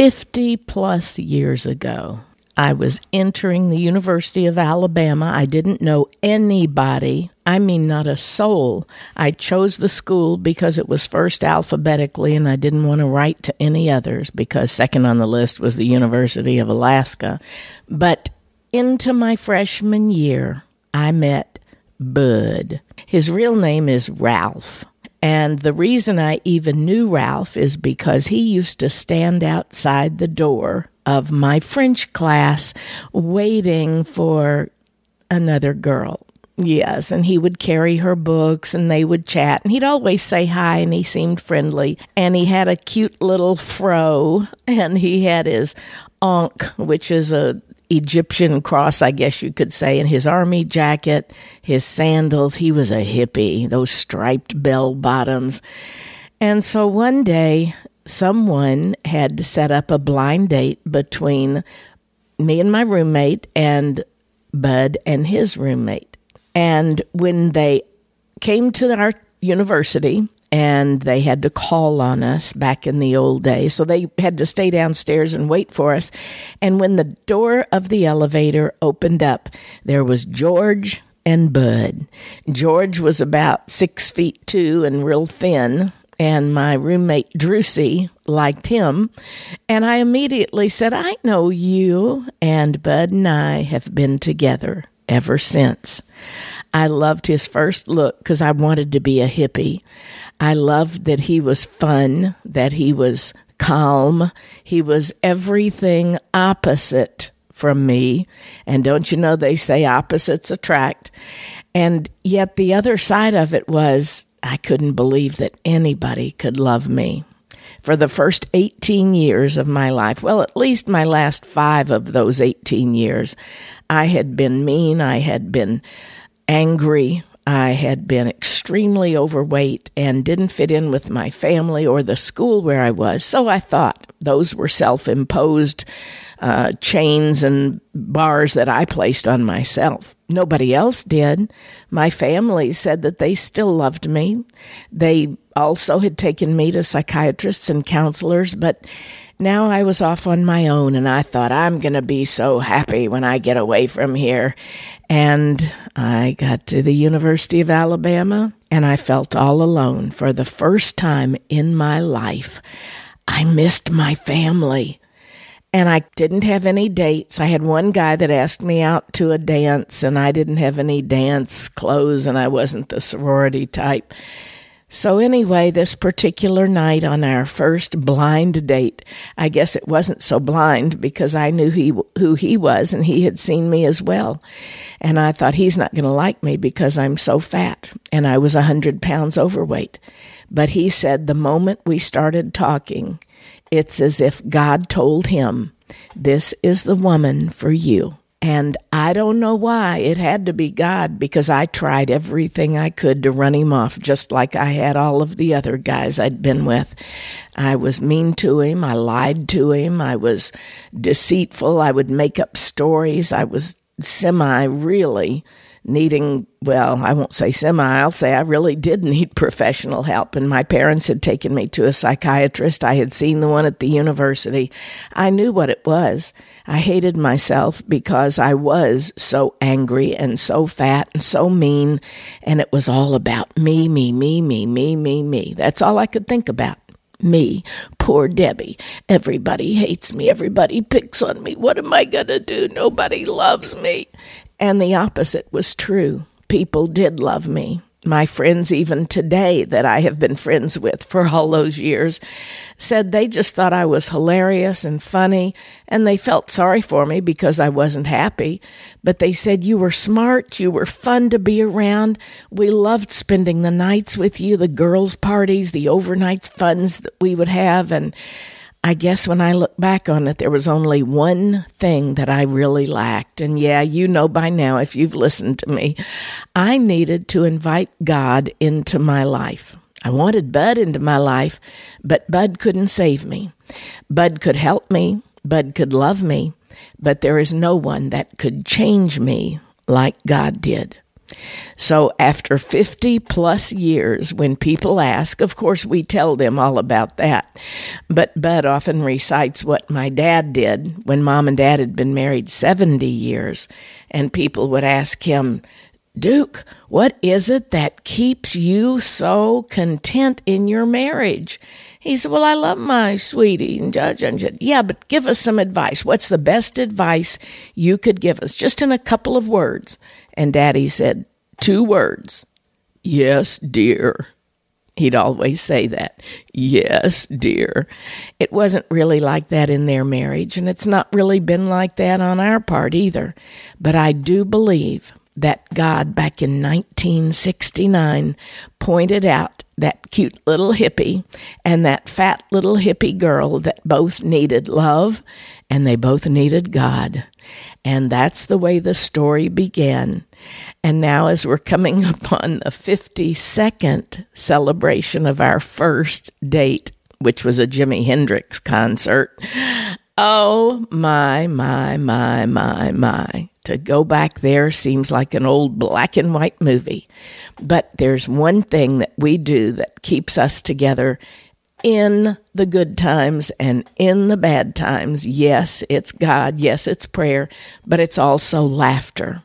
50 plus years ago, I was entering the University of Alabama. I didn't know anybody. I mean, not a soul. I chose the school because it was first alphabetically, and I didn't want to write to any others because second on the list was the University of Alaska. But into my freshman year, I met Bud. His real name is Ralph. And the reason I even knew Ralph is because he used to stand outside the door of my French class waiting for another girl. Yes, and he would carry her books and they would chat. And he'd always say hi and he seemed friendly. And he had a cute little fro and he had his ankh, which is a Egyptian cross, I guess you could say, in his army jacket, his sandals. He was a hippie, those striped bell bottoms. And so one day, someone had set up a blind date between me and my roommate and Bud and his roommate. And when they came to our university, and they had to call on us back in the old days. So they had to stay downstairs and wait for us. And when the door of the elevator opened up, there was George and Bud. George was about six feet two and real thin. And my roommate Drusy liked him. And I immediately said, I know you. And Bud and I have been together ever since. I loved his first look because I wanted to be a hippie. I loved that he was fun, that he was calm. He was everything opposite from me. And don't you know they say opposites attract? And yet the other side of it was I couldn't believe that anybody could love me. For the first 18 years of my life, well, at least my last five of those 18 years, I had been mean. I had been angry. I had been extremely overweight and didn't fit in with my family or the school where I was. So I thought those were self imposed uh, chains and bars that I placed on myself. Nobody else did. My family said that they still loved me. They also had taken me to psychiatrists and counselors, but now I was off on my own and I thought I'm going to be so happy when I get away from here. And I got to the University of Alabama and I felt all alone for the first time in my life. I missed my family. And I didn't have any dates. I had one guy that asked me out to a dance, and I didn't have any dance clothes, and I wasn't the sorority type. So, anyway, this particular night on our first blind date, I guess it wasn't so blind because I knew he, who he was and he had seen me as well. And I thought he's not going to like me because I'm so fat and I was a hundred pounds overweight. But he said the moment we started talking, it's as if God told him, This is the woman for you. And I don't know why it had to be God because I tried everything I could to run him off, just like I had all of the other guys I'd been with. I was mean to him. I lied to him. I was deceitful. I would make up stories. I was semi really needing, well, I won't say semi, I'll say I really did need professional help. And my parents had taken me to a psychiatrist. I had seen the one at the university. I knew what it was. I hated myself because I was so angry and so fat and so mean. And it was all about me, me, me, me, me, me, me. That's all I could think about me, poor Debbie. Everybody hates me. Everybody picks on me. What am I going to do? Nobody loves me. And the opposite was true. People did love me. My friends, even today, that I have been friends with for all those years, said they just thought I was hilarious and funny, and they felt sorry for me because I wasn't happy. But they said, You were smart, you were fun to be around. We loved spending the nights with you, the girls' parties, the overnight funs that we would have. And I guess when I look back on it, there was only one thing that I really lacked. And yeah, you know by now, if you've listened to me, I needed to invite God into my life. I wanted Bud into my life, but Bud couldn't save me. Bud could help me. Bud could love me, but there is no one that could change me like God did. So after 50 plus years, when people ask, of course, we tell them all about that. But Bud often recites what my dad did when mom and dad had been married 70 years. And people would ask him, Duke, what is it that keeps you so content in your marriage? He said, Well, I love my sweetie. And Judge and said, Yeah, but give us some advice. What's the best advice you could give us? Just in a couple of words. And Daddy said, Two words. Yes, dear. He'd always say that. Yes, dear. It wasn't really like that in their marriage, and it's not really been like that on our part either. But I do believe that God back in 1969 pointed out that cute little hippie and that fat little hippie girl that both needed love and they both needed God. And that's the way the story began. And now, as we're coming upon the 52nd celebration of our first date, which was a Jimi Hendrix concert, oh my, my, my, my, my. To go back there seems like an old black and white movie. But there's one thing that we do that keeps us together in the good times and in the bad times. Yes, it's God. Yes, it's prayer, but it's also laughter.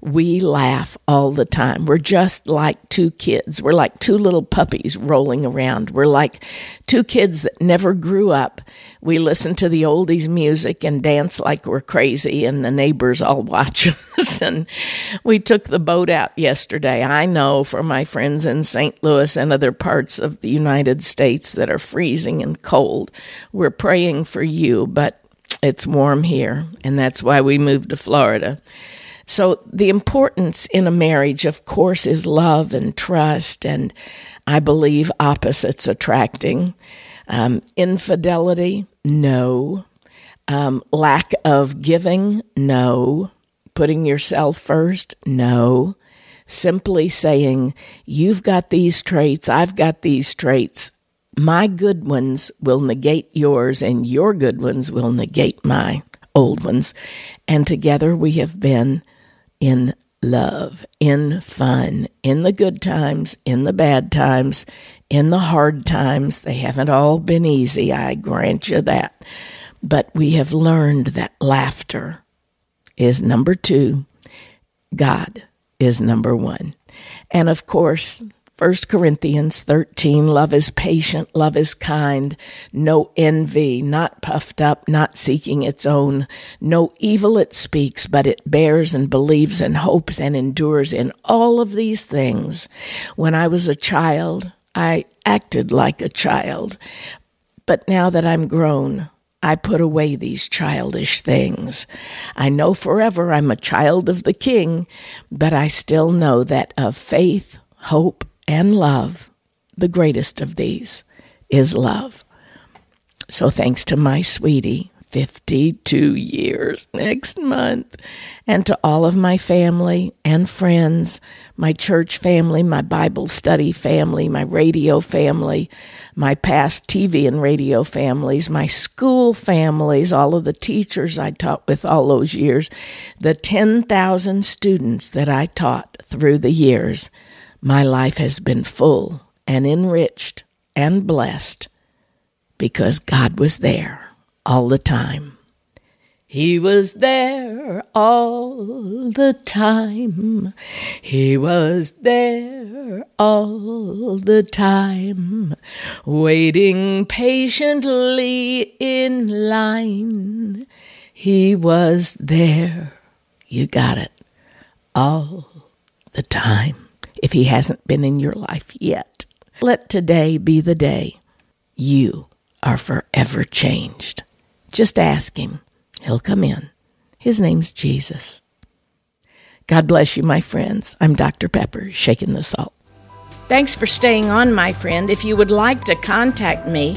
We laugh all the time. We're just like two kids. We're like two little puppies rolling around. We're like two kids that never grew up. We listen to the oldies music and dance like we're crazy, and the neighbors all watch us. and we took the boat out yesterday. I know for my friends in St. Louis and other parts of the United States that are freezing and cold, we're praying for you, but it's warm here, and that's why we moved to Florida. So the importance in a marriage, of course, is love and trust, and I believe opposites attracting. Um, infidelity, no. Um, lack of giving, no. Putting yourself first, no. Simply saying, You've got these traits, I've got these traits. My good ones will negate yours, and your good ones will negate my old ones. And together we have been in love, in fun, in the good times, in the bad times, in the hard times. They haven't all been easy, I grant you that. But we have learned that laughter is number two, God is number one. And of course, 1 Corinthians 13 love is patient, love is kind, no envy, not puffed up, not seeking its own, no evil it speaks, but it bears and believes and hopes and endures in all of these things. When I was a child, I acted like a child, but now that I'm grown, I put away these childish things. I know forever I'm a child of the King, but I still know that of faith, hope, and love, the greatest of these is love. So thanks to my sweetie, 52 years next month, and to all of my family and friends, my church family, my Bible study family, my radio family, my past TV and radio families, my school families, all of the teachers I taught with all those years, the 10,000 students that I taught through the years my life has been full and enriched and blessed because God was there all the time. He was there all the time. He was there all the time, waiting patiently in line. He was there. You got it. All the time if he hasn't been in your life yet. Let today be the day you are forever changed. Just ask him. He'll come in. His name's Jesus. God bless you, my friends. I'm Dr. Pepper, shaking the salt. Thanks for staying on, my friend. If you would like to contact me,